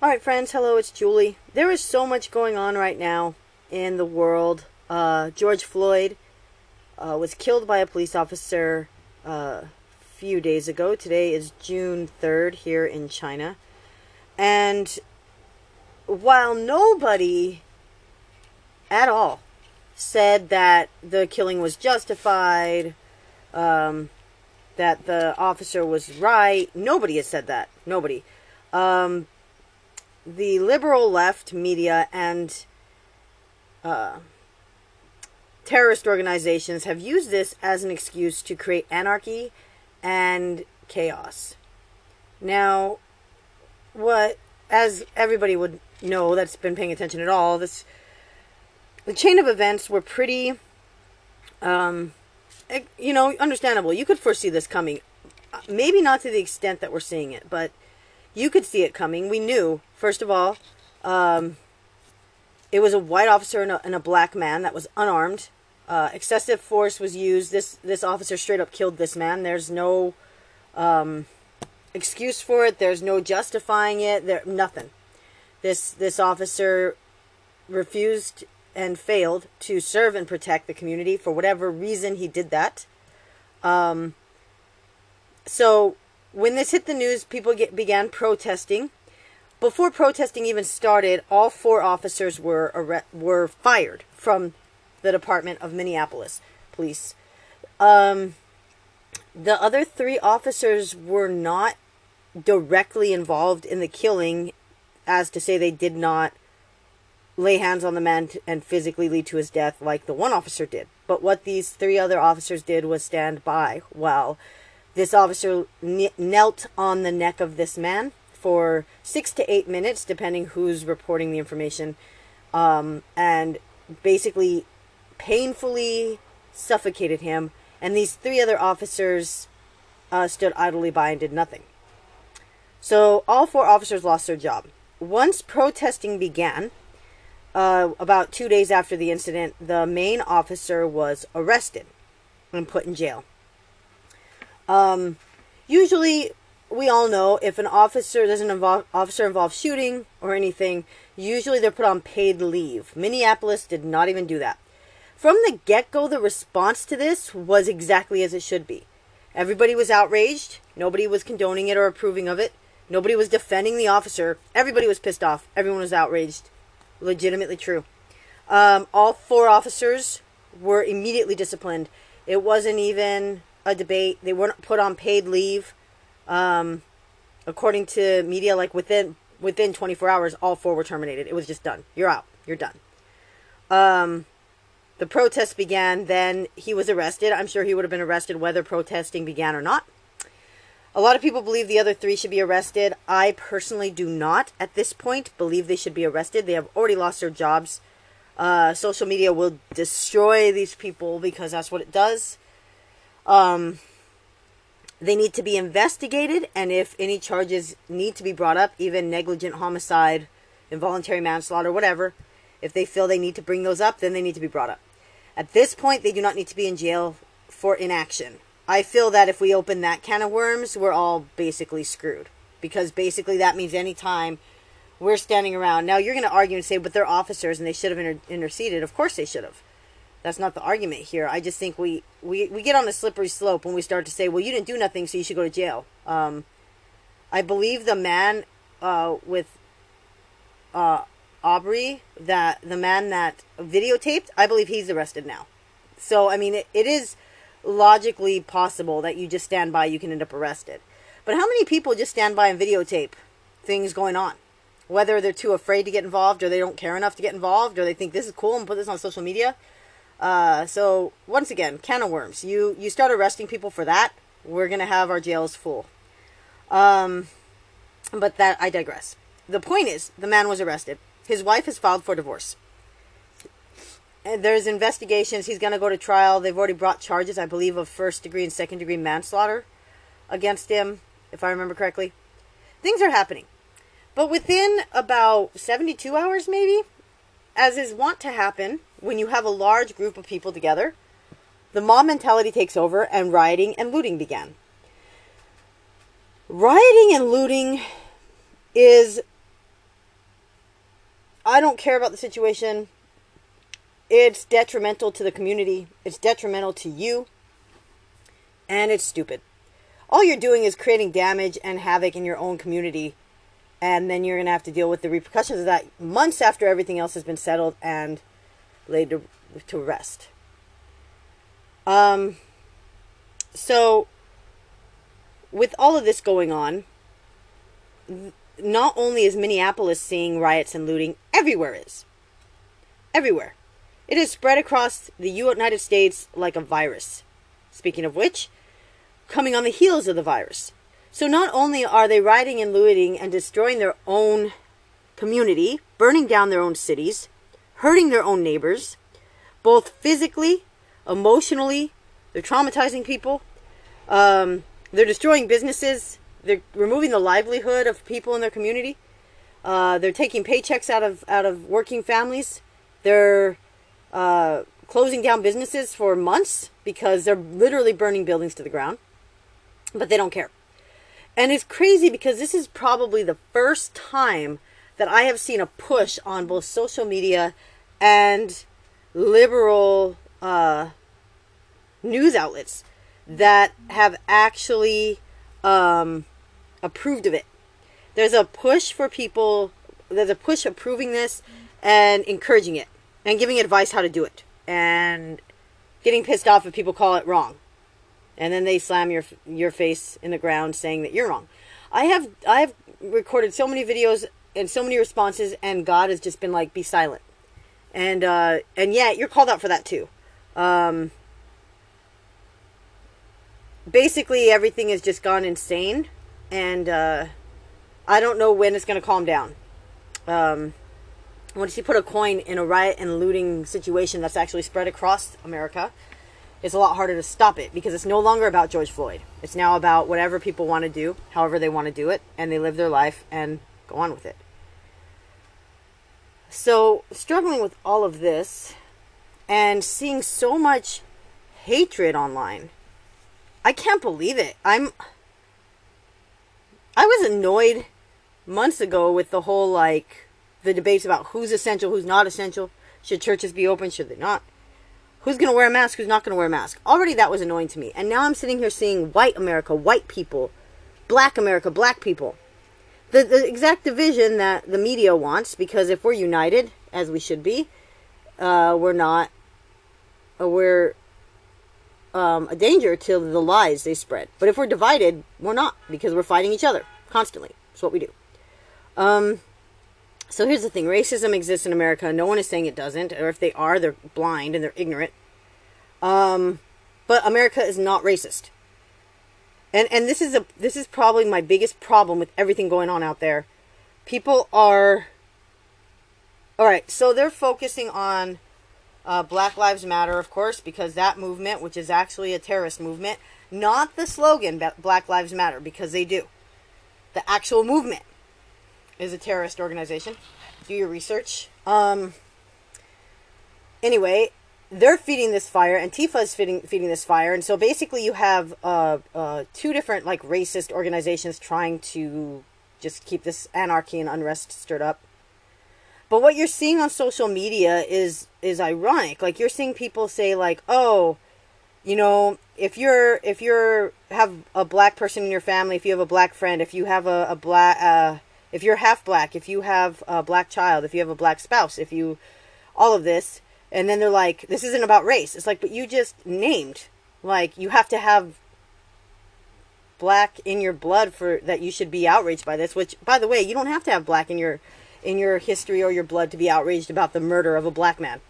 All right, friends. Hello, it's Julie. There is so much going on right now in the world. Uh, George Floyd uh, was killed by a police officer uh, a few days ago. Today is June 3rd here in China. And while nobody at all said that the killing was justified, um, that the officer was right, nobody has said that. Nobody. Um, the liberal left media and uh, terrorist organizations have used this as an excuse to create anarchy and chaos. Now, what, as everybody would know that's been paying attention at all, this the chain of events were pretty, um, you know, understandable. You could foresee this coming. Maybe not to the extent that we're seeing it, but you could see it coming. We knew, first of all, um, it was a white officer and a, and a black man that was unarmed. Uh, excessive force was used. This this officer straight up killed this man. There's no um, excuse for it. There's no justifying it. There nothing. This this officer refused and failed to serve and protect the community for whatever reason he did that. Um, so when this hit the news, people get, began protesting. Before protesting even started, all four officers were were fired from the Department of Minneapolis Police. Um, the other three officers were not directly involved in the killing, as to say they did not lay hands on the man and physically lead to his death like the one officer did. But what these three other officers did was stand by while this officer knelt on the neck of this man for six to eight minutes, depending who's reporting the information, um, and basically painfully suffocated him. And these three other officers uh, stood idly by and did nothing. So all four officers lost their job. Once protesting began, uh, about two days after the incident, the main officer was arrested and put in jail. Um, usually, we all know if an officer doesn't involve officer involve shooting or anything, usually they're put on paid leave. Minneapolis did not even do that. From the get go, the response to this was exactly as it should be. Everybody was outraged. Nobody was condoning it or approving of it. Nobody was defending the officer. Everybody was pissed off. Everyone was outraged. Legitimately true. Um, all four officers were immediately disciplined. It wasn't even a debate. They weren't put on paid leave. Um, according to media, like within within 24 hours, all four were terminated. It was just done. You're out. You're done. Um, the protests began. Then he was arrested. I'm sure he would have been arrested whether protesting began or not. A lot of people believe the other three should be arrested. I personally do not, at this point, believe they should be arrested. They have already lost their jobs. Uh, social media will destroy these people because that's what it does. Um, they need to be investigated, and if any charges need to be brought up, even negligent homicide, involuntary manslaughter, whatever, if they feel they need to bring those up, then they need to be brought up. At this point, they do not need to be in jail for inaction. I feel that if we open that can of worms, we're all basically screwed. Because basically that means anytime we're standing around. Now, you're going to argue and say, but they're officers and they should have inter- interceded. Of course they should have. That's not the argument here. I just think we, we, we get on a slippery slope when we start to say, well, you didn't do nothing, so you should go to jail. Um, I believe the man uh, with uh, Arbery, that the man that videotaped, I believe he's arrested now. So, I mean, it, it is logically possible that you just stand by, you can end up arrested. But how many people just stand by and videotape things going on? Whether they're too afraid to get involved, or they don't care enough to get involved, or they think this is cool and put this on social media. Uh, so once again, can of worms. You you start arresting people for that, we're gonna have our jails full. Um, but that I digress. The point is, the man was arrested. His wife has filed for divorce. And there's investigations. He's gonna go to trial. They've already brought charges, I believe, of first degree and second degree manslaughter against him, if I remember correctly. Things are happening. But within about 72 hours, maybe, as is wont to happen when you have a large group of people together, the mob mentality takes over and rioting and looting began. Rioting and looting is I don't care about the situation. It's detrimental to the community. It's detrimental to you. And it's stupid. All you're doing is creating damage and havoc in your own community. And then you're going to have to deal with the repercussions of that months after everything else has been settled and laid to, to rest. Um, so, with all of this going on, not only is Minneapolis seeing riots and looting, everywhere is. Everywhere. It has spread across the United States like a virus. Speaking of which, coming on the heels of the virus. So not only are they rioting and looting and destroying their own community, burning down their own cities, hurting their own neighbors, both physically, emotionally, they're traumatizing people, um, they're destroying businesses, they're removing the livelihood of people in their community. Uh, they're taking paychecks out of out of working families. They're uh, closing down businesses for months because they're literally burning buildings to the ground. But they don't care. And it's crazy because this is probably the first time that I have seen a push on both social media and liberal uh, news outlets that have actually um, approved of it. There's a push for people, there's a push approving this and encouraging it and giving advice how to do it and getting pissed off if people call it wrong. And then they slam your your face in the ground saying that you're wrong. I have I have recorded so many videos and so many responses and God has just been like be silent. And uh and yeah, you're called out for that too. Um basically everything has just gone insane and uh, I don't know when it's going to calm down. Um, once you put a coin in a riot and looting situation that's actually spread across America, it's a lot harder to stop it because it's no longer about George Floyd. It's now about whatever people want to do, however they want to do it, and they live their life and go on with it. So, struggling with all of this and seeing so much hatred online, I can't believe it. I'm I was annoyed months ago with the whole like the debates about who's essential, who's not essential. Should churches be open? Should they not? Who's going to wear a mask? Who's not going to wear a mask? Already that was annoying to me. And now I'm sitting here seeing white America, white people, black America, black people. The, the exact division that the media wants, because if we're united, as we should be, uh, we're not, uh, we're um, a danger to the lies they spread. But if we're divided, we're not because we're fighting each other constantly. That's what we do. Um, so here's the thing: racism exists in America. No one is saying it doesn't, or if they are, they're blind and they're ignorant. Um, but America is not racist. And and this is a this is probably my biggest problem with everything going on out there. People are all right. So they're focusing on uh, Black Lives Matter, of course, because that movement, which is actually a terrorist movement, not the slogan Black Lives Matter, because they do. The actual movement is a terrorist organization. Do your research. Um, anyway, they're feeding this fire. Antifa is feeding feeding this fire, and so basically, you have uh, uh, two different like racist organizations trying to just keep this anarchy and unrest stirred up. But what you're seeing on social media is is ironic. Like you're seeing people say like, "Oh, you know, if you're if you're have a black person in your family, if you have a black friend, if you have a, a black uh if you're half black, if you have a black child, if you have a black spouse, if you all of this, and then they're like, this isn't about race. It's like, but you just named like you have to have black in your blood for that you should be outraged by this, which by the way, you don't have to have black in your in your history or your blood to be outraged about the murder of a black man.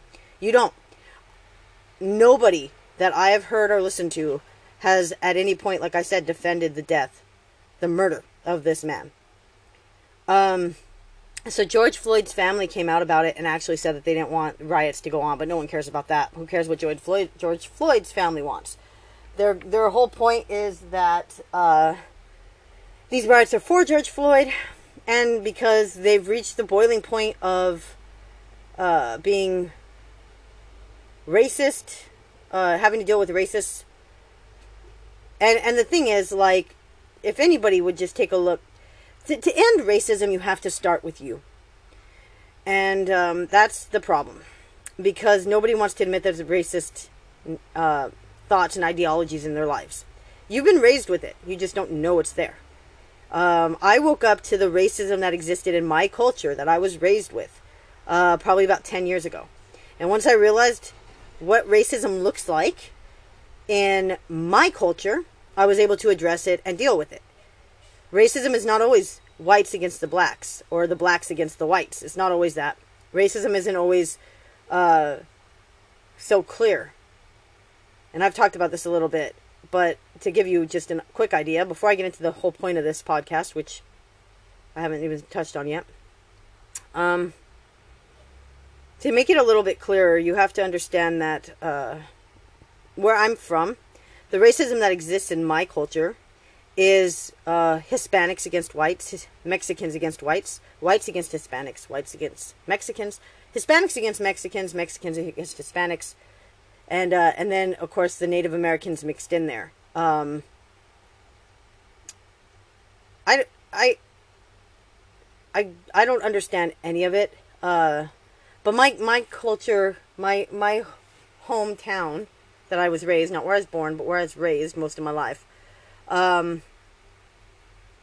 You don't. Nobody that I have heard or listened to has at any point, like I said, defended the death, the murder of this man. Um, so George Floyd's family came out about it and actually said that they didn't want riots to go on, but no one cares about that. Who cares what George Floyd George Floyd's family wants? Their their whole point is that uh, these riots are for George Floyd and because they've reached the boiling point of uh, being racist, uh, having to deal with racists. And and the thing is, like, if anybody would just take a look, to, to end racism, you have to start with you. And um, that's the problem. Because nobody wants to admit there's racist uh, thoughts and ideologies in their lives. You've been raised with it, you just don't know it's there. Um, I woke up to the racism that existed in my culture that I was raised with uh, probably about 10 years ago. And once I realized what racism looks like in my culture, I was able to address it and deal with it. Racism is not always whites against the blacks or the blacks against the whites. It's not always that. Racism isn't always uh, so clear. And I've talked about this a little bit, but to give you just a quick idea, before I get into the whole point of this podcast, which I haven't even touched on yet, um, to make it a little bit clearer, you have to understand that uh, where I'm from, the racism that exists in my culture is uh, Hispanics against whites, Mexicans against whites, whites against Hispanics, whites against Mexicans, Hispanics against Mexicans, Mexicans against Hispanics, and uh, and then of course the Native Americans mixed in there. Um, I, I, I, I don't understand any of it. Uh, but my my culture, my my hometown that I was raised, not where I was born, but where I was raised most of my life. Um,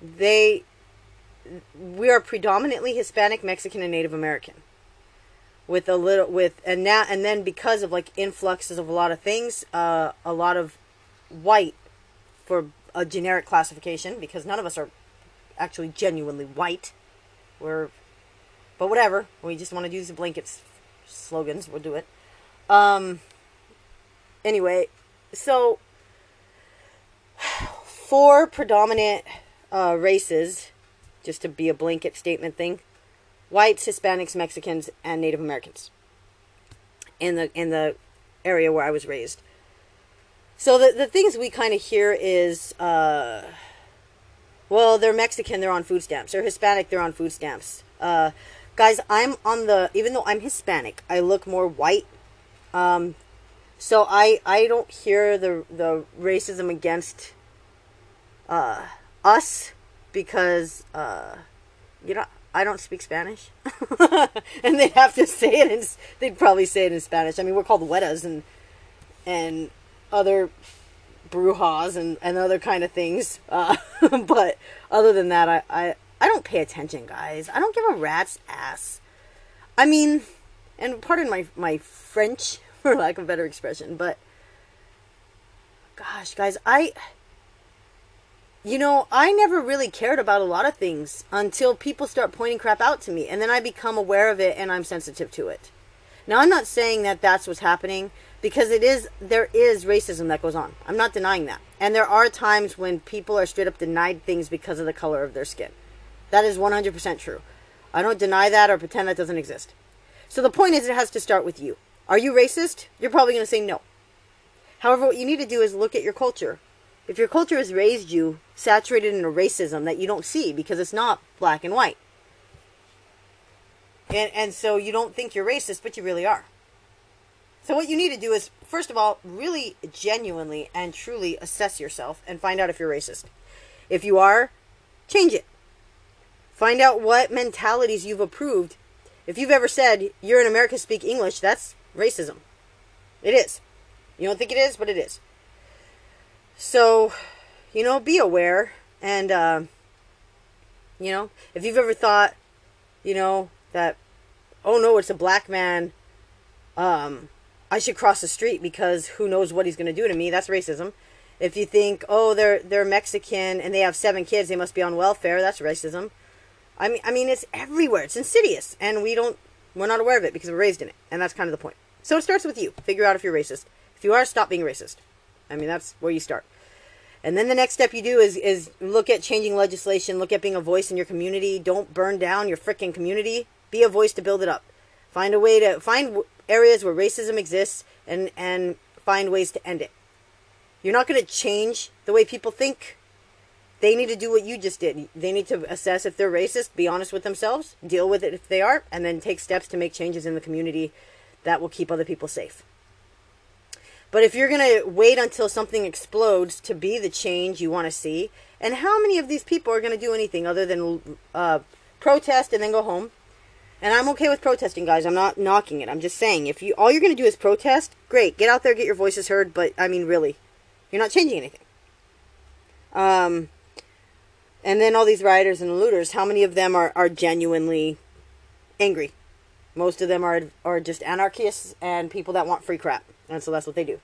they we are predominantly Hispanic, Mexican, and Native American. With a little with and now and then because of like influxes of a lot of things, uh, a lot of white for a generic classification because none of us are actually genuinely white. We're but whatever. We just want to use the blankets slogans. We'll do it. Um. Anyway, so four predominant uh, races, just to be a blanket statement thing: whites, Hispanics, Mexicans, and Native Americans. In the in the area where I was raised. So the the things we kind of hear is, uh, well, they're Mexican, they're on food stamps. They're Hispanic, they're on food stamps. Uh, guys, I'm on the even though I'm Hispanic, I look more white. Um, so I I don't hear the the racism against uh, us because uh, you know I don't speak Spanish, and they'd have to say it in they'd probably say it in Spanish. I mean, we're called wetas and and other brujas and, and other kind of things. Uh, but other than that, I, I I don't pay attention, guys. I don't give a rat's ass. I mean, and pardon my my French for lack of better expression, but gosh, guys, I you know, I never really cared about a lot of things until people start pointing crap out to me, and then I become aware of it and I'm sensitive to it. Now, I'm not saying that that's what's happening because it is there is racism that goes on. I'm not denying that. And there are times when people are straight up denied things because of the color of their skin. That is 100% true. I don't deny that or pretend that doesn't exist. So the point is, it has to start with you. Are you racist? You're probably going to say no. However, what you need to do is look at your culture. If your culture has raised you saturated in a racism that you don't see because it's not black and white, and, and so you don't think you're racist, but you really are. So, what you need to do is, first of all, really genuinely and truly assess yourself and find out if you're racist. If you are, change it. Find out what mentalities you've approved. If you've ever said, you're in America, speak English, that's racism. It is. You don't think it is, but it is. So, you know, be aware. And, uh, you know, if you've ever thought, you know, that, oh no, it's a black man, um, I should cross the street because who knows what he's going to do to me, that's racism. If you think, oh, they're they're Mexican and they have seven kids, they must be on welfare, that's racism. I mean, I mean, it's everywhere. It's insidious, and we don't, we're not aware of it because we're raised in it, and that's kind of the point. So it starts with you. Figure out if you're racist. If you are, stop being racist. I mean, that's where you start. And then the next step you do is is look at changing legislation. Look at being a voice in your community. Don't burn down your freaking community. Be a voice to build it up. Find a way to find areas where racism exists and and find ways to end it. You're not going to change the way people think they need to do what you just did. They need to assess if they're racist, be honest with themselves, deal with it if they are, and then take steps to make changes in the community that will keep other people safe. But if you're going to wait until something explodes to be the change you want to see, and how many of these people are going to do anything other than uh, protest and then go home? And I'm okay with protesting, guys. I'm not knocking it. I'm just saying, if you all you're going to do is protest, great. Get out there, get your voices heard. But I mean, really, you're not changing anything. Um, and then all these rioters and looters, how many of them are, are genuinely angry? Most of them are are just anarchists and people that want free crap, and so that's what they do.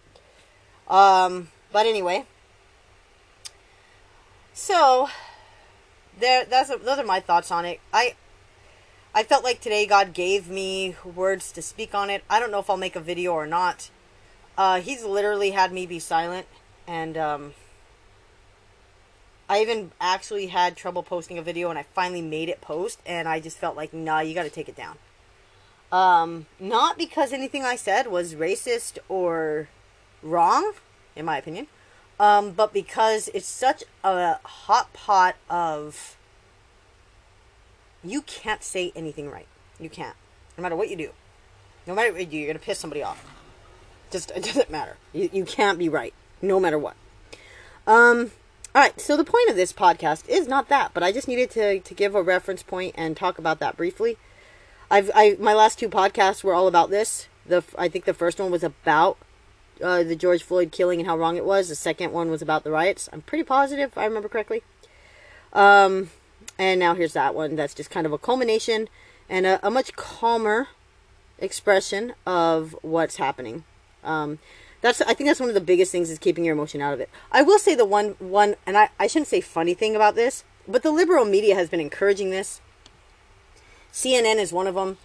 Um, but anyway, so there. That's those are my thoughts on it. I I felt like today God gave me words to speak on it. I don't know if I'll make a video or not. Uh, he's literally had me be silent, and um, I even actually had trouble posting a video, and I finally made it post, and I just felt like, nah, you got to take it down. Um, not because anything I said was racist or wrong, in my opinion, um, but because it's such a hot pot of you can't say anything right. You can't. No matter what you do. No matter what you do, you're going to piss somebody off. Just, it doesn't matter. You, you can't be right. No matter what. Um, alright, so the point of this podcast is not that, but I just needed to, to give a reference point and talk about that briefly. I've, I, my last two podcasts were all about this. The, I think the first one was about uh, the George Floyd killing and how wrong it was. The second one was about the riots. I'm pretty positive, if I remember correctly. Um, and now here's that one that's just kind of a culmination and a, a much calmer expression of what's happening. Um, that's I think that's one of the biggest things is keeping your emotion out of it. I will say the one one and I, I shouldn't say funny thing about this, but the liberal media has been encouraging this. CNN is one of them.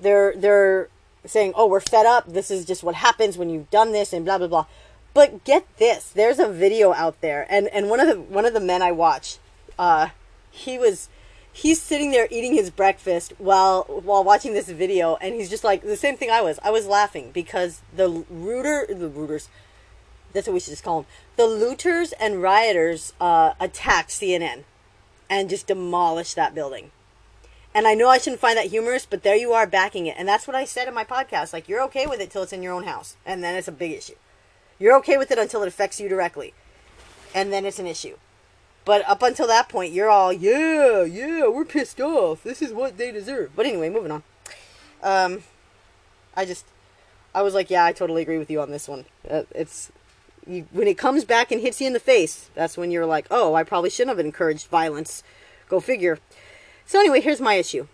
They're they're saying, "Oh, we're fed up. This is just what happens when you've done this and blah blah blah." But get this, there's a video out there, and and one of the one of the men I watch, uh, he was he's sitting there eating his breakfast while while watching this video and he's just like the same thing I was. I was laughing because the rooter the rooters that's what we should just call them. The looters and rioters uh, attacked CNN and just demolished that building. And I know I shouldn't find that humorous, but there you are backing it. And that's what I said in my podcast. Like, you're okay with it till it's in your own house. And then it's a big issue. You're okay with it until it affects you directly. And then it's an issue. But up until that point, you're all, yeah, yeah, we're pissed off. This is what they deserve. But anyway, moving on. Um, I just, I was like, yeah, I totally agree with you on this one. Uh, it's, you, when it comes back and hits you in the face, that's when you're like, oh, I probably shouldn't have encouraged violence. Go figure. So anyway, here's my issue.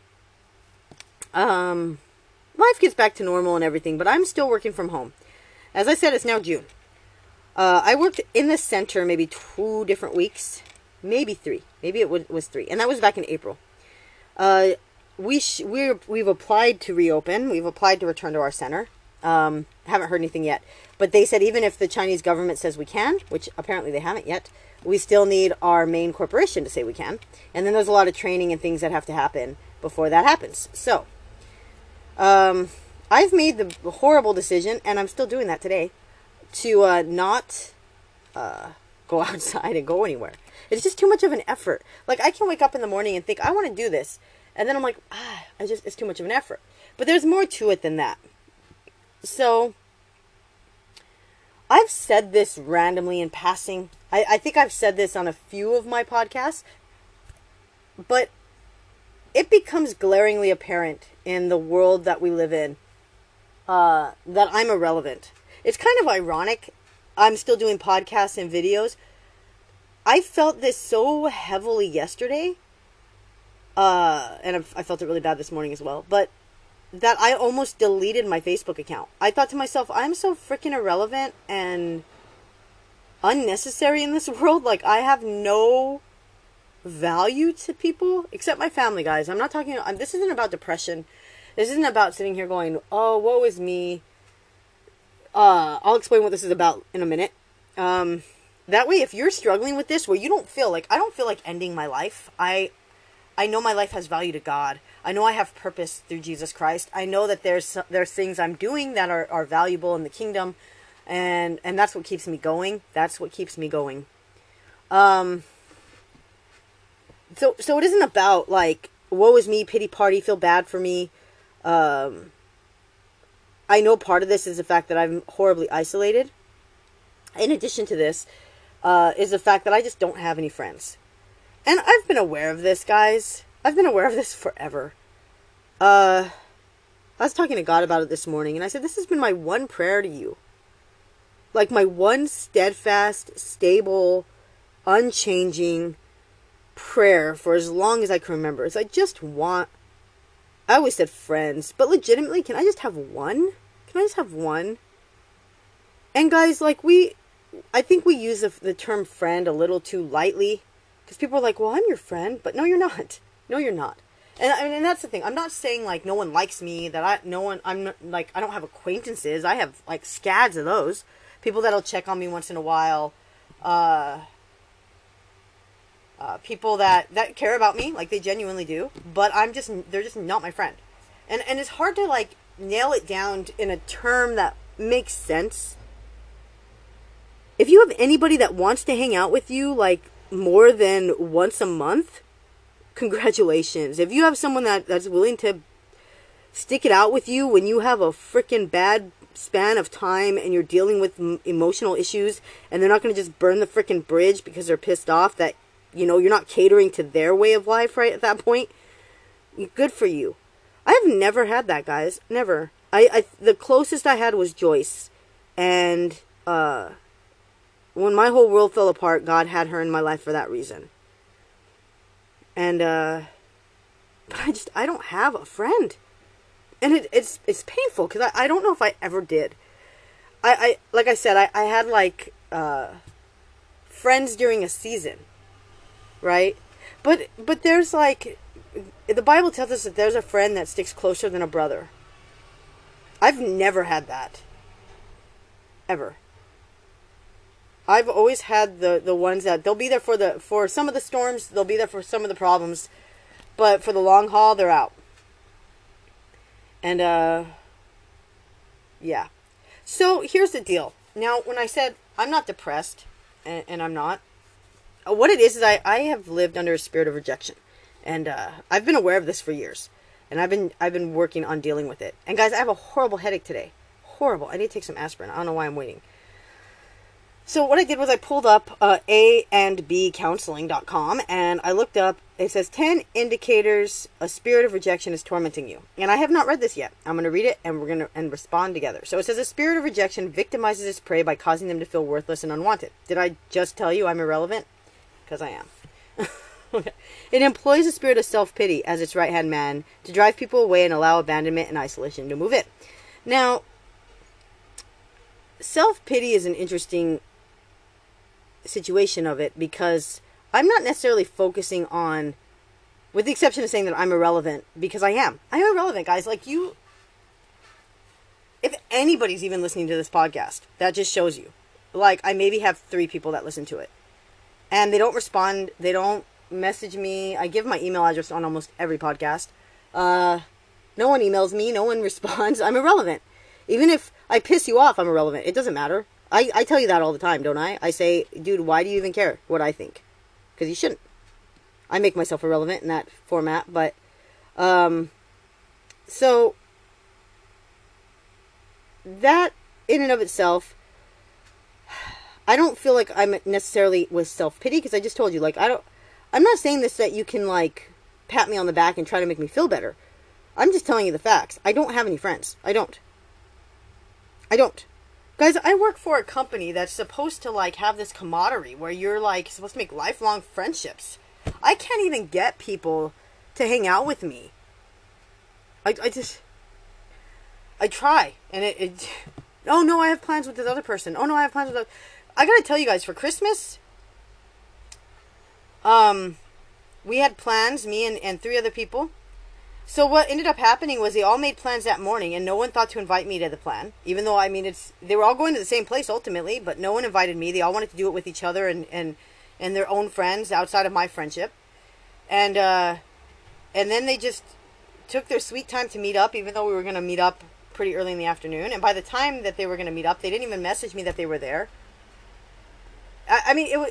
Um, life gets back to normal and everything, but I'm still working from home. As I said, it's now June. Uh, I worked in the center maybe two different weeks maybe three. Maybe it was three, and that was back in April. Uh, we we we've applied to reopen. We've applied to return to our center. Um, haven't heard anything yet, but they said even if the Chinese government says we can, which apparently they haven't yet, we still need our main corporation to say we can. And then there's a lot of training and things that have to happen before that happens. So, um, I've made the horrible decision, and I'm still doing that today, to uh, not uh, go outside and go anywhere. It's just too much of an effort. Like I can wake up in the morning and think I want to do this, and then I'm like, ah, I just it's too much of an effort. But there's more to it than that. So I've said this randomly in passing. I, I think I've said this on a few of my podcasts, but it becomes glaringly apparent in the world that we live in uh, that I'm irrelevant. It's kind of ironic. I'm still doing podcasts and videos, I felt this so heavily yesterday. Uh, and I felt it really bad this morning as well. But that I almost deleted my Facebook account. I thought to myself, I'm so freaking irrelevant and unnecessary in this world. Like, I have no value to people except my family, guys. I'm not talking, I'm, this isn't about depression. This isn't about sitting here going, oh, woe is me. Uh, I'll explain what this is about in a minute. Um, that way if you're struggling with this where you don't feel like i don't feel like ending my life i i know my life has value to god. I know i have purpose through jesus christ. I know that there's there's things i'm doing that are, are valuable in the kingdom and and that's what keeps me going. That's what keeps me going. Um so so it isn't about like woe is me pity party feel bad for me. Um i know part of this is the fact that i'm horribly isolated. In addition to this uh, is the fact that I just don't have any friends. And I've been aware of this, guys. I've been aware of this forever. uh, I was talking to God about it this morning, and I said, This has been my one prayer to you. Like my one steadfast, stable, unchanging prayer for as long as I can remember is I just want. I always said friends, but legitimately, can I just have one? Can I just have one? And guys, like we, I think we use the, the term friend a little too lightly because people are like, well, I'm your friend, but no, you're not. No, you're not. And mean, and that's the thing. I'm not saying like no one likes me. That I no one. I'm not, like I don't have acquaintances. I have like scads of those people that'll check on me once in a while. Uh, uh, people that that care about me, like they genuinely do. But I'm just they're just not my friend. And and it's hard to like nail it down in a term that makes sense. If you have anybody that wants to hang out with you, like more than once a month, congratulations. If you have someone that, that's willing to stick it out with you when you have a freaking bad span of time and you're dealing with m- emotional issues and they're not going to just burn the freaking bridge because they're pissed off that you know you're not catering to their way of life right at that point good for you. I have never had that guys. Never. I, I the closest i had was joyce and uh when my whole world fell apart, God had her in my life for that reason. And uh but I just I don't have a friend. And it, it's it's painful because I, I don't know if I ever did. I, I like I said, I, I had like uh friends during a season. Right? But but there's like the Bible tells us that there's a friend that sticks closer than a brother. I've never had that. Ever. I've always had the the ones that they'll be there for the for some of the storms, they'll be there for some of the problems, but for the long haul, they're out. And uh yeah. So here's the deal. Now, when I said I'm not depressed, and, and I'm not, uh, what it is is I, I have lived under a spirit of rejection, and uh, I've been aware of this for years, and I've been I've been working on dealing with it. And guys, I have a horrible headache today, horrible. I need to take some aspirin. I don't know why I'm waiting. So what I did was I pulled up uh, A and B counseling.com and I looked up. It says 10 indicators a spirit of rejection is tormenting you. And I have not read this yet. I'm going to read it and we're going to and respond together. So it says a spirit of rejection victimizes its prey by causing them to feel worthless and unwanted. Did I just tell you I'm irrelevant? Because I am. It employs a spirit of self-pity as its right-hand man to drive people away and allow abandonment and isolation to move in. Now, self-pity is an interesting situation of it because I'm not necessarily focusing on, with the exception of saying that I'm irrelevant, because I am. I am irrelevant, guys. Like, you. If anybody's even listening to this podcast, that just shows you. Like, I maybe have three people that listen to it. And they don't respond, they don't message me. I give my email address on almost every podcast. Uh, no one emails me, no one responds. I'm irrelevant. Even if I piss you off, I'm irrelevant. It doesn't matter. I, I tell you that all the time, don't I? I say, dude, why do you even care what I think? Because you shouldn't. I make myself irrelevant in that format, but um, so that in and of itself, I don't feel like I'm necessarily with self pity because I just told you, like, I don't. I'm not saying this that you can like pat me on the back and try to make me feel better. I'm just telling you the facts. I don't have any friends. I don't. I don't. Guys, I work for a company that's supposed to like have this camaraderie where you're like supposed to make lifelong friendships. I can't even get people to hang out with me. I, I just I try and it, it oh no I have plans with this other person. Oh no I have plans with that. I gotta tell you guys for Christmas um we had plans me and, and three other people so what ended up happening was they all made plans that morning, and no one thought to invite me to the plan. Even though I mean, it's they were all going to the same place ultimately, but no one invited me. They all wanted to do it with each other and and and their own friends outside of my friendship, and uh, and then they just took their sweet time to meet up, even though we were going to meet up pretty early in the afternoon. And by the time that they were going to meet up, they didn't even message me that they were there. I, I mean, it was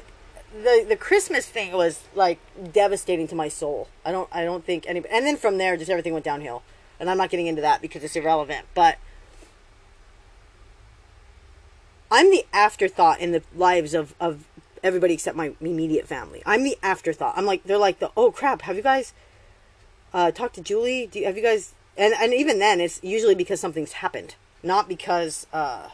the the Christmas thing was like devastating to my soul. I don't I don't think any and then from there just everything went downhill. And I'm not getting into that because it's irrelevant, but I'm the afterthought in the lives of of everybody except my immediate family. I'm the afterthought. I'm like they're like the oh crap, have you guys uh talked to Julie? Do you, have you guys and and even then, it's usually because something's happened, not because uh,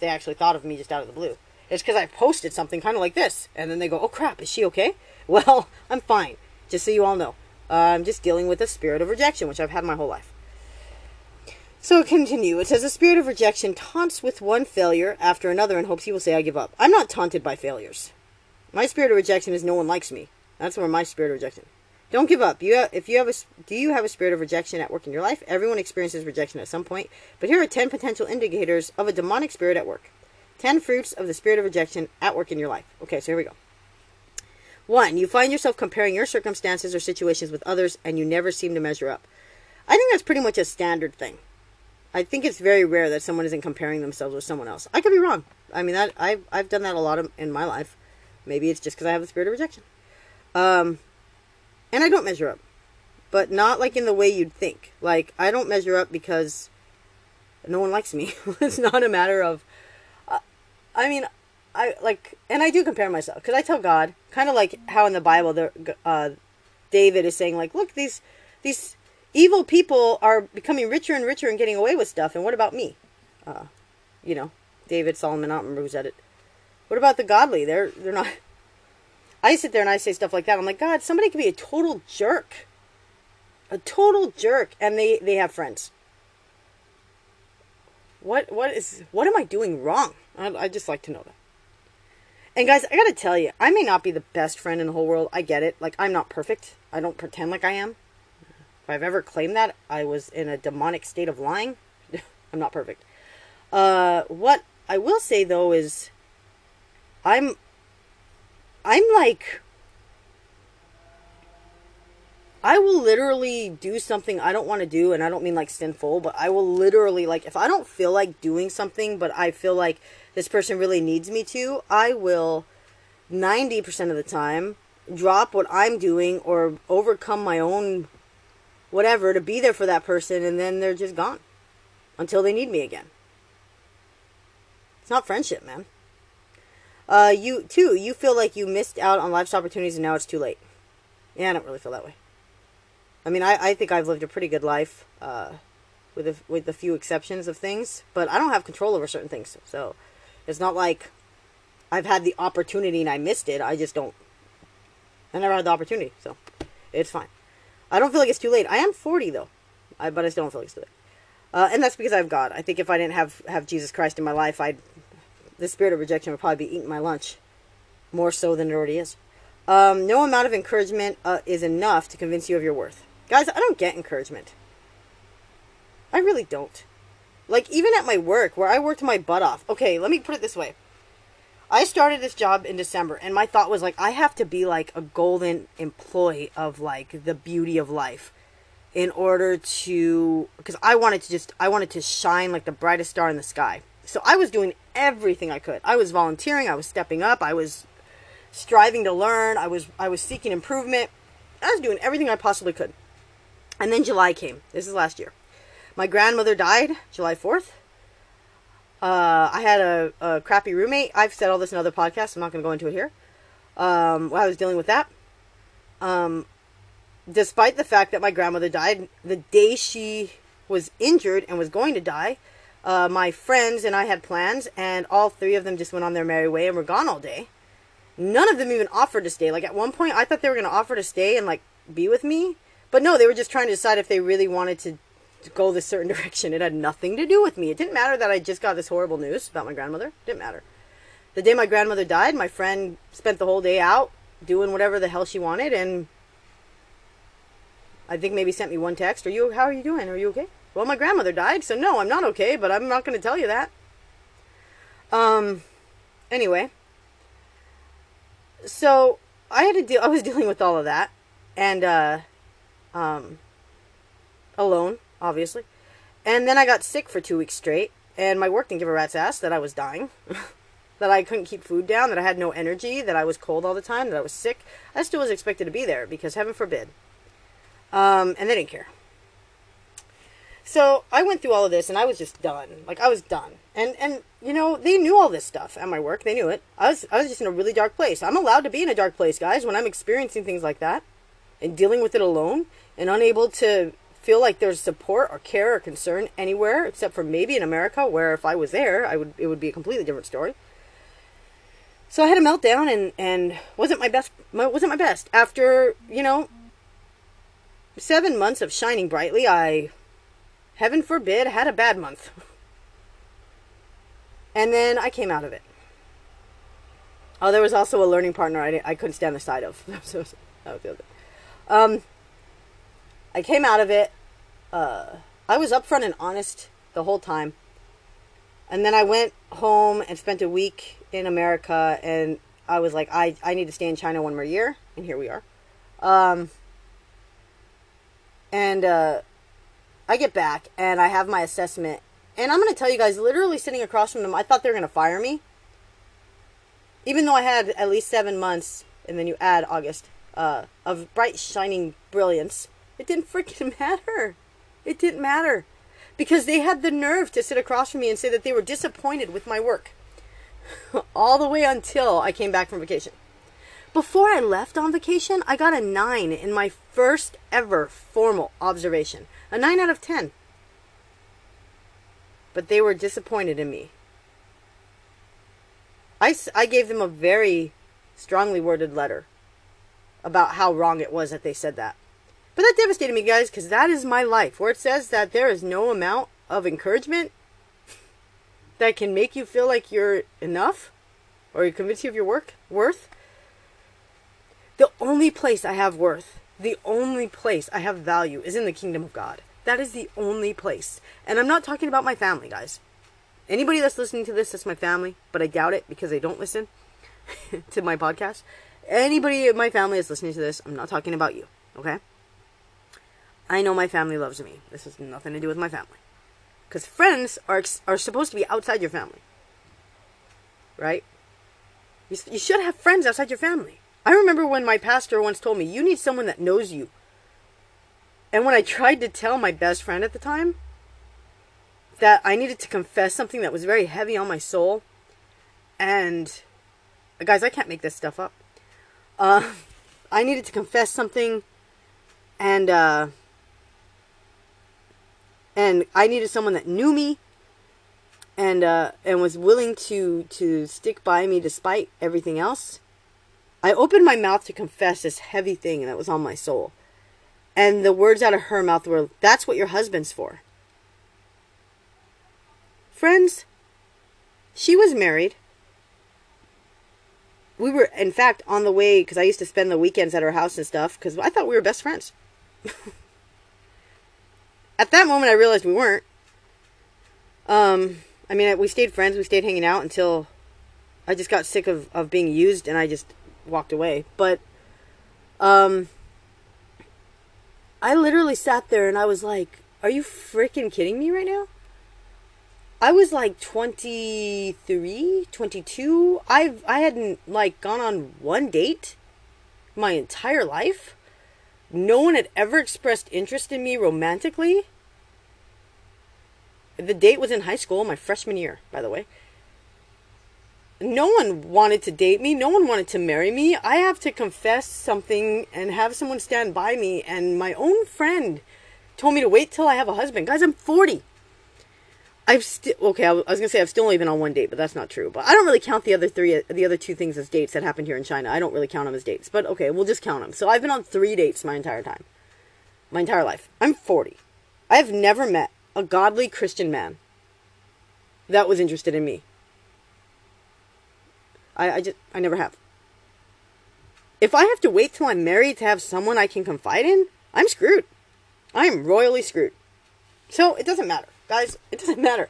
they actually thought of me just out of the blue. It's because I posted something kind of like this, and then they go, "Oh crap, is she okay?" Well, I'm fine. Just so you all know, uh, I'm just dealing with a spirit of rejection, which I've had my whole life. So continue. It says the spirit of rejection taunts with one failure after another and hopes he will say, "I give up." I'm not taunted by failures. My spirit of rejection is no one likes me. That's where my spirit of rejection. Don't give up. You have, if you have a do you have a spirit of rejection at work in your life? Everyone experiences rejection at some point, but here are 10 potential indicators of a demonic spirit at work. 10 fruits of the spirit of rejection at work in your life. Okay, so here we go. 1. You find yourself comparing your circumstances or situations with others and you never seem to measure up. I think that's pretty much a standard thing. I think it's very rare that someone isn't comparing themselves with someone else. I could be wrong. I mean, that I've I've done that a lot of, in my life. Maybe it's just because I have the spirit of rejection. Um, and I don't measure up, but not like in the way you'd think. Like I don't measure up because no one likes me. it's not a matter of. I mean, I like, and I do compare myself because I tell God, kind of like how in the Bible, the uh, David is saying, like, look, these these evil people are becoming richer and richer and getting away with stuff, and what about me? Uh, you know, David, Solomon, I don't remember who said it. What about the godly? They're they're not. I sit there and I say stuff like that. I'm like, God, somebody could be a total jerk, a total jerk, and they they have friends. What what is what am I doing wrong? I I just like to know that. And guys, I gotta tell you, I may not be the best friend in the whole world. I get it. Like I'm not perfect. I don't pretend like I am. If I've ever claimed that, I was in a demonic state of lying. I'm not perfect. Uh, what I will say though is, I'm I'm like I will literally do something I don't want to do, and I don't mean like sinful, but I will literally like if I don't feel like doing something, but I feel like this person really needs me to, I will 90% of the time drop what I'm doing or overcome my own whatever to be there for that person, and then they're just gone until they need me again. It's not friendship, man. Uh, you too. You feel like you missed out on life's opportunities, and now it's too late. Yeah, I don't really feel that way. I mean, I, I think I've lived a pretty good life, uh, with a, with a few exceptions of things, but I don't have control over certain things. So it's not like I've had the opportunity and I missed it. I just don't. I never had the opportunity, so it's fine. I don't feel like it's too late. I am 40 though, I, but I still don't feel like it's too late. Uh, and that's because I have God. I think if I didn't have have Jesus Christ in my life, I'd the spirit of rejection would probably be eating my lunch more so than it already is. Um, no amount of encouragement uh, is enough to convince you of your worth. Guys, I don't get encouragement. I really don't. Like, even at my work, where I worked my butt off. Okay, let me put it this way. I started this job in December, and my thought was, like, I have to be, like, a golden employee of, like, the beauty of life in order to. Because I wanted to just. I wanted to shine like the brightest star in the sky. So I was doing everything I could. I was volunteering, I was stepping up, I was striving to learn, I was I was seeking improvement. I was doing everything I possibly could. And then July came. This is last year. My grandmother died July 4th. Uh, I had a, a, crappy roommate. I've said all this in other podcasts. I'm not going to go into it here. Um, while I was dealing with that. Um, despite the fact that my grandmother died, the day she was injured and was going to die, uh, my friends and I had plans, and all three of them just went on their merry way and were gone all day. None of them even offered to stay. Like at one point, I thought they were going to offer to stay and like be with me, but no, they were just trying to decide if they really wanted to, to go this certain direction. It had nothing to do with me. It didn't matter that I just got this horrible news about my grandmother. It didn't matter. The day my grandmother died, my friend spent the whole day out doing whatever the hell she wanted, and I think maybe sent me one text. Are you? How are you doing? Are you okay? Well, my grandmother died, so no, I'm not okay, but I'm not going to tell you that. Um, anyway. So, I had to deal, I was dealing with all of that. And, uh, um, alone, obviously. And then I got sick for two weeks straight, and my work didn't give a rat's ass that I was dying. that I couldn't keep food down, that I had no energy, that I was cold all the time, that I was sick. I still was expected to be there because heaven forbid. Um, and they didn't care. So I went through all of this and I was just done. Like I was done. And and you know, they knew all this stuff at my work. They knew it. I was I was just in a really dark place. I'm allowed to be in a dark place, guys, when I'm experiencing things like that and dealing with it alone and unable to feel like there's support or care or concern anywhere except for maybe in America, where if I was there, I would it would be a completely different story. So I had a meltdown and and wasn't my best my, wasn't my best. After, you know, 7 months of shining brightly, I heaven forbid had a bad month. And then I came out of it. Oh, there was also a learning partner I, I couldn't stand the sight of. so. Um, I came out of it. Uh, I was upfront and honest the whole time. And then I went home and spent a week in America, and I was like, I, I need to stay in China one more year, and here we are. Um, and uh, I get back, and I have my assessment, and I'm going to tell you guys, literally sitting across from them, I thought they were going to fire me. Even though I had at least seven months, and then you add August, uh, of bright, shining brilliance, it didn't freaking matter. It didn't matter. Because they had the nerve to sit across from me and say that they were disappointed with my work. All the way until I came back from vacation. Before I left on vacation, I got a 9 in my first ever formal observation. A 9 out of 10. But they were disappointed in me. I, I gave them a very strongly worded letter about how wrong it was that they said that. But that devastated me, guys, because that is my life. Where it says that there is no amount of encouragement that can make you feel like you're enough or convince you of your work worth. The only place I have worth, the only place I have value is in the kingdom of God. That is the only place. And I'm not talking about my family, guys. Anybody that's listening to this, that's my family, but I doubt it because they don't listen to my podcast. Anybody in my family that's listening to this, I'm not talking about you, okay? I know my family loves me. This has nothing to do with my family. Because friends are, are supposed to be outside your family. Right? You, you should have friends outside your family. I remember when my pastor once told me, you need someone that knows you. And when I tried to tell my best friend at the time that I needed to confess something that was very heavy on my soul, and guys, I can't make this stuff up. Uh, I needed to confess something, and uh, and I needed someone that knew me and uh, and was willing to to stick by me despite everything else. I opened my mouth to confess this heavy thing that was on my soul. And the words out of her mouth were, That's what your husband's for. Friends, she was married. We were, in fact, on the way because I used to spend the weekends at her house and stuff because I thought we were best friends. At that moment, I realized we weren't. Um, I mean, we stayed friends. We stayed hanging out until I just got sick of, of being used and I just walked away. But, um, I literally sat there and I was like, are you freaking kidding me right now? I was like 23, 22. I've, I hadn't like gone on one date my entire life. No one had ever expressed interest in me romantically. The date was in high school, my freshman year, by the way. No one wanted to date me. No one wanted to marry me. I have to confess something and have someone stand by me. And my own friend told me to wait till I have a husband. Guys, I'm 40. I've still okay. I was gonna say I've still only been on one date, but that's not true. But I don't really count the other three, the other two things as dates that happened here in China. I don't really count them as dates. But okay, we'll just count them. So I've been on three dates my entire time, my entire life. I'm 40. I have never met a godly Christian man that was interested in me. I, I just I never have. If I have to wait till I'm married to have someone I can confide in, I'm screwed. I am royally screwed. So it doesn't matter. Guys, it doesn't matter.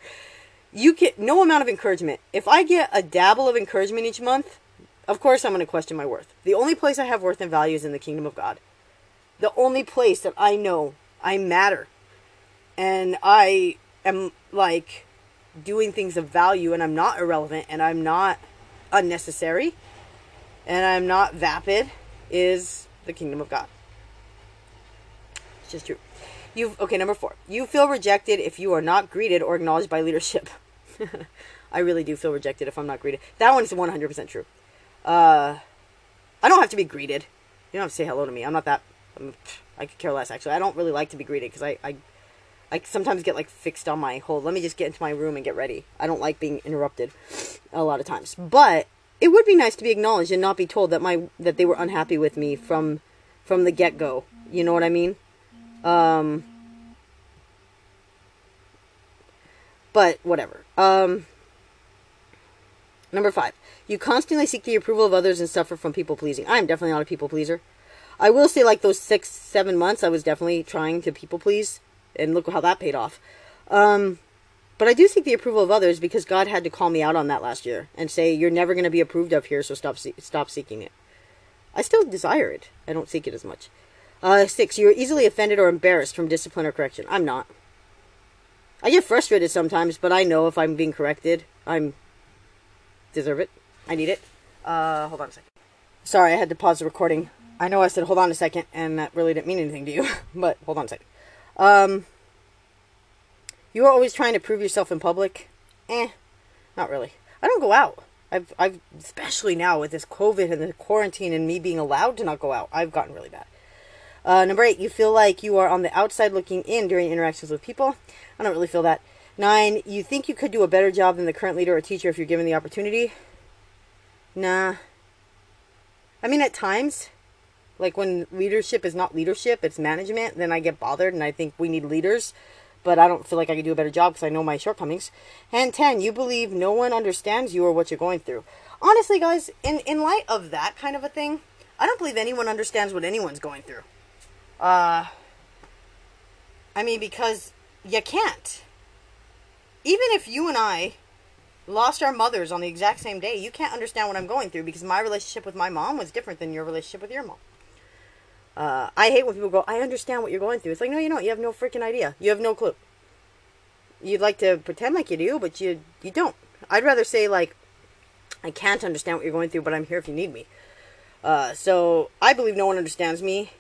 You get no amount of encouragement. If I get a dabble of encouragement each month, of course I'm going to question my worth. The only place I have worth and value is in the kingdom of God. The only place that I know I matter and I am like doing things of value and I'm not irrelevant and I'm not unnecessary and I'm not vapid is the kingdom of God. It's just true. You okay? Number four. You feel rejected if you are not greeted or acknowledged by leadership. I really do feel rejected if I'm not greeted. That one is 100% true. Uh, I don't have to be greeted. You don't have to say hello to me. I'm not that. I'm, I could care less. Actually, I don't really like to be greeted because I, I, I sometimes get like fixed on my whole. Let me just get into my room and get ready. I don't like being interrupted a lot of times. But it would be nice to be acknowledged and not be told that my that they were unhappy with me from from the get go. You know what I mean? Um. But whatever. Um. Number five, you constantly seek the approval of others and suffer from people pleasing. I am definitely not a people pleaser. I will say, like those six, seven months, I was definitely trying to people please, and look how that paid off. Um, but I do seek the approval of others because God had to call me out on that last year and say, "You're never going to be approved of here, so stop stop seeking it." I still desire it. I don't seek it as much. Uh, six, you're easily offended or embarrassed from discipline or correction. I'm not. I get frustrated sometimes, but I know if I'm being corrected, I'm deserve it. I need it. Uh, hold on a second. Sorry, I had to pause the recording. I know I said hold on a second, and that really didn't mean anything to you, but hold on a second. Um, you are always trying to prove yourself in public. Eh, not really. I don't go out. I've, I've, especially now with this COVID and the quarantine and me being allowed to not go out, I've gotten really bad. Uh, number eight, you feel like you are on the outside looking in during interactions with people. I don't really feel that. Nine, you think you could do a better job than the current leader or teacher if you're given the opportunity. Nah. I mean, at times, like when leadership is not leadership, it's management, then I get bothered and I think we need leaders, but I don't feel like I can do a better job because I know my shortcomings. And 10, you believe no one understands you or what you're going through. Honestly, guys, in, in light of that kind of a thing, I don't believe anyone understands what anyone's going through. Uh, I mean, because you can't. Even if you and I lost our mothers on the exact same day, you can't understand what I'm going through because my relationship with my mom was different than your relationship with your mom. Uh, I hate when people go, I understand what you're going through. It's like, no, you don't. You have no freaking idea. You have no clue. You'd like to pretend like you do, but you you don't. I'd rather say like, I can't understand what you're going through, but I'm here if you need me. Uh, so I believe no one understands me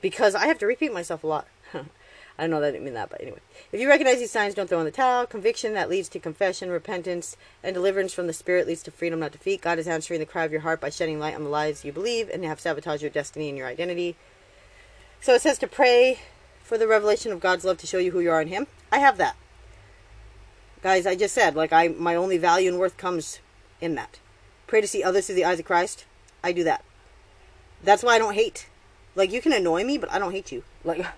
because I have to repeat myself a lot. I know that I didn't mean that, but anyway. If you recognize these signs, don't throw in the towel. Conviction that leads to confession, repentance, and deliverance from the Spirit leads to freedom, not defeat. God is answering the cry of your heart by shedding light on the lies you believe and have sabotaged your destiny and your identity. So it says to pray for the revelation of God's love to show you who you are in Him. I have that. Guys, I just said, like, I my only value and worth comes in that. Pray to see others through the eyes of Christ. I do that. That's why I don't hate. Like, you can annoy me, but I don't hate you. Like,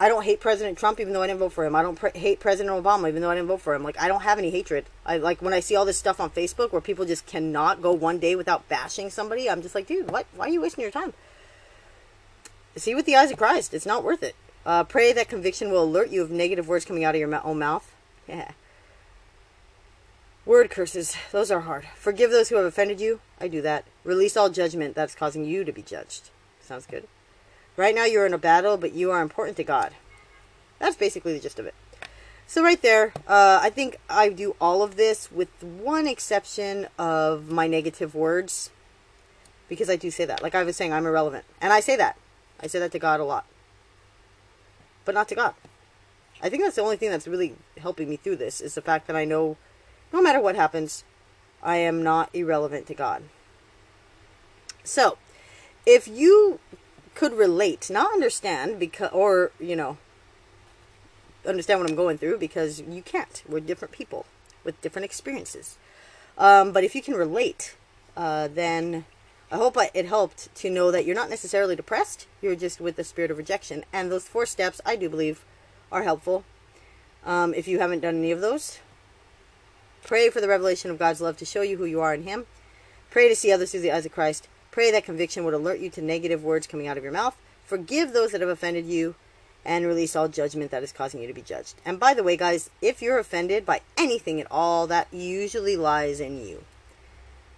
I don't hate President Trump even though I didn't vote for him. I don't pre- hate President Obama even though I didn't vote for him. Like I don't have any hatred. I like when I see all this stuff on Facebook where people just cannot go one day without bashing somebody. I'm just like, dude, what? Why are you wasting your time? See with the eyes of Christ. It's not worth it. Uh, pray that conviction will alert you of negative words coming out of your own mouth. Yeah. Word curses. Those are hard. Forgive those who have offended you. I do that. Release all judgment that's causing you to be judged. Sounds good. Right now you're in a battle, but you are important to God. That's basically the gist of it. So right there, uh, I think I do all of this with one exception of my negative words. Because I do say that. Like I was saying, I'm irrelevant. And I say that. I say that to God a lot. But not to God. I think that's the only thing that's really helping me through this is the fact that I know no matter what happens, I am not irrelevant to God. So, if you could relate, not understand because or, you know, understand what I'm going through because you can't. We're different people with different experiences. Um, but if you can relate, uh, then I hope I, it helped to know that you're not necessarily depressed. You're just with the spirit of rejection. And those four steps, I do believe, are helpful. Um, if you haven't done any of those, pray for the revelation of God's love to show you who you are in Him. Pray to see others through the eyes of Christ. Pray that conviction would alert you to negative words coming out of your mouth. Forgive those that have offended you and release all judgment that is causing you to be judged. And by the way, guys, if you're offended by anything at all, that usually lies in you.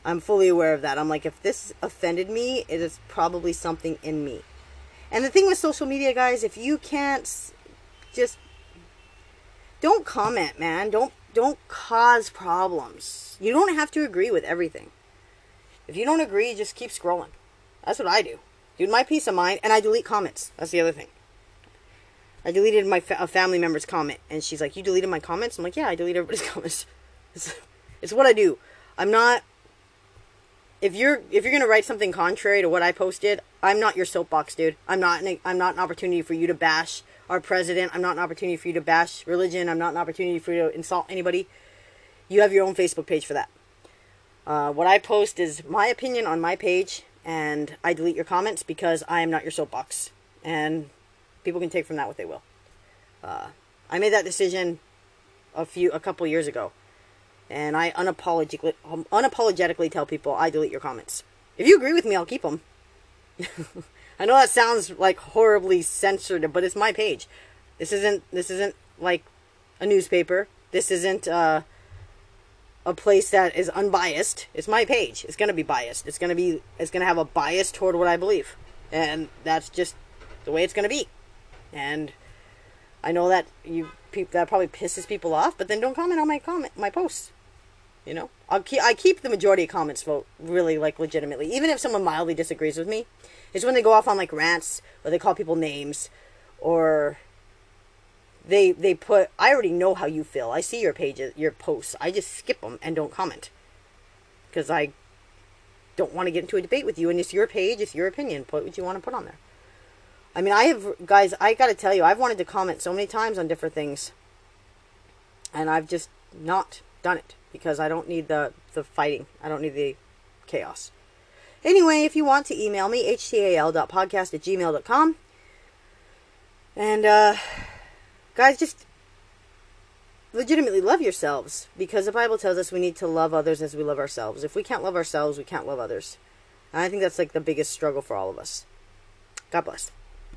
I'm fully aware of that. I'm like, if this offended me, it is probably something in me. And the thing with social media, guys, if you can't just don't comment, man. Don't don't cause problems. You don't have to agree with everything. If you don't agree, just keep scrolling. That's what I do. Dude, my peace of mind, and I delete comments. That's the other thing. I deleted my fa- family member's comment, and she's like, "You deleted my comments?" I'm like, "Yeah, I delete everybody's comments. It's, it's what I do. I'm not. if you're if you're gonna write something contrary to what I posted, I'm not your soapbox, dude. I'm not an, I'm not an opportunity for you to bash our president. I'm not an opportunity for you to bash religion. I'm not an opportunity for you to insult anybody. You have your own Facebook page for that. Uh, what I post is my opinion on my page, and I delete your comments because I am not your soapbox, and people can take from that what they will. Uh, I made that decision a few a couple years ago and I unapologetically um, unapologetically tell people I delete your comments. If you agree with me, I'll keep them. I know that sounds like horribly censored, but it's my page. This isn't this isn't like a newspaper. This isn't uh, a place that is unbiased. It's my page. It's gonna be biased. It's gonna be it's gonna have a bias toward what I believe, and that's just the way it's gonna be. And I know that you that probably pisses people off, but then don't comment on my comment my posts. You know, I'll keep I keep the majority of comments vote really like legitimately, even if someone mildly disagrees with me. Is when they go off on like rants or they call people names, or they they put. I already know how you feel. I see your pages, your posts. I just skip them and don't comment because I don't want to get into a debate with you. And it's your page, it's your opinion. Put what you want to put on there. I mean, I have guys. I got to tell you, I've wanted to comment so many times on different things, and I've just not done it because I don't need the, the fighting. I don't need the chaos. Anyway, if you want to email me, htal.podcast at gmail.com. And, uh, guys, just legitimately love yourselves because the Bible tells us we need to love others as we love ourselves. If we can't love ourselves, we can't love others. And I think that's like the biggest struggle for all of us. God bless.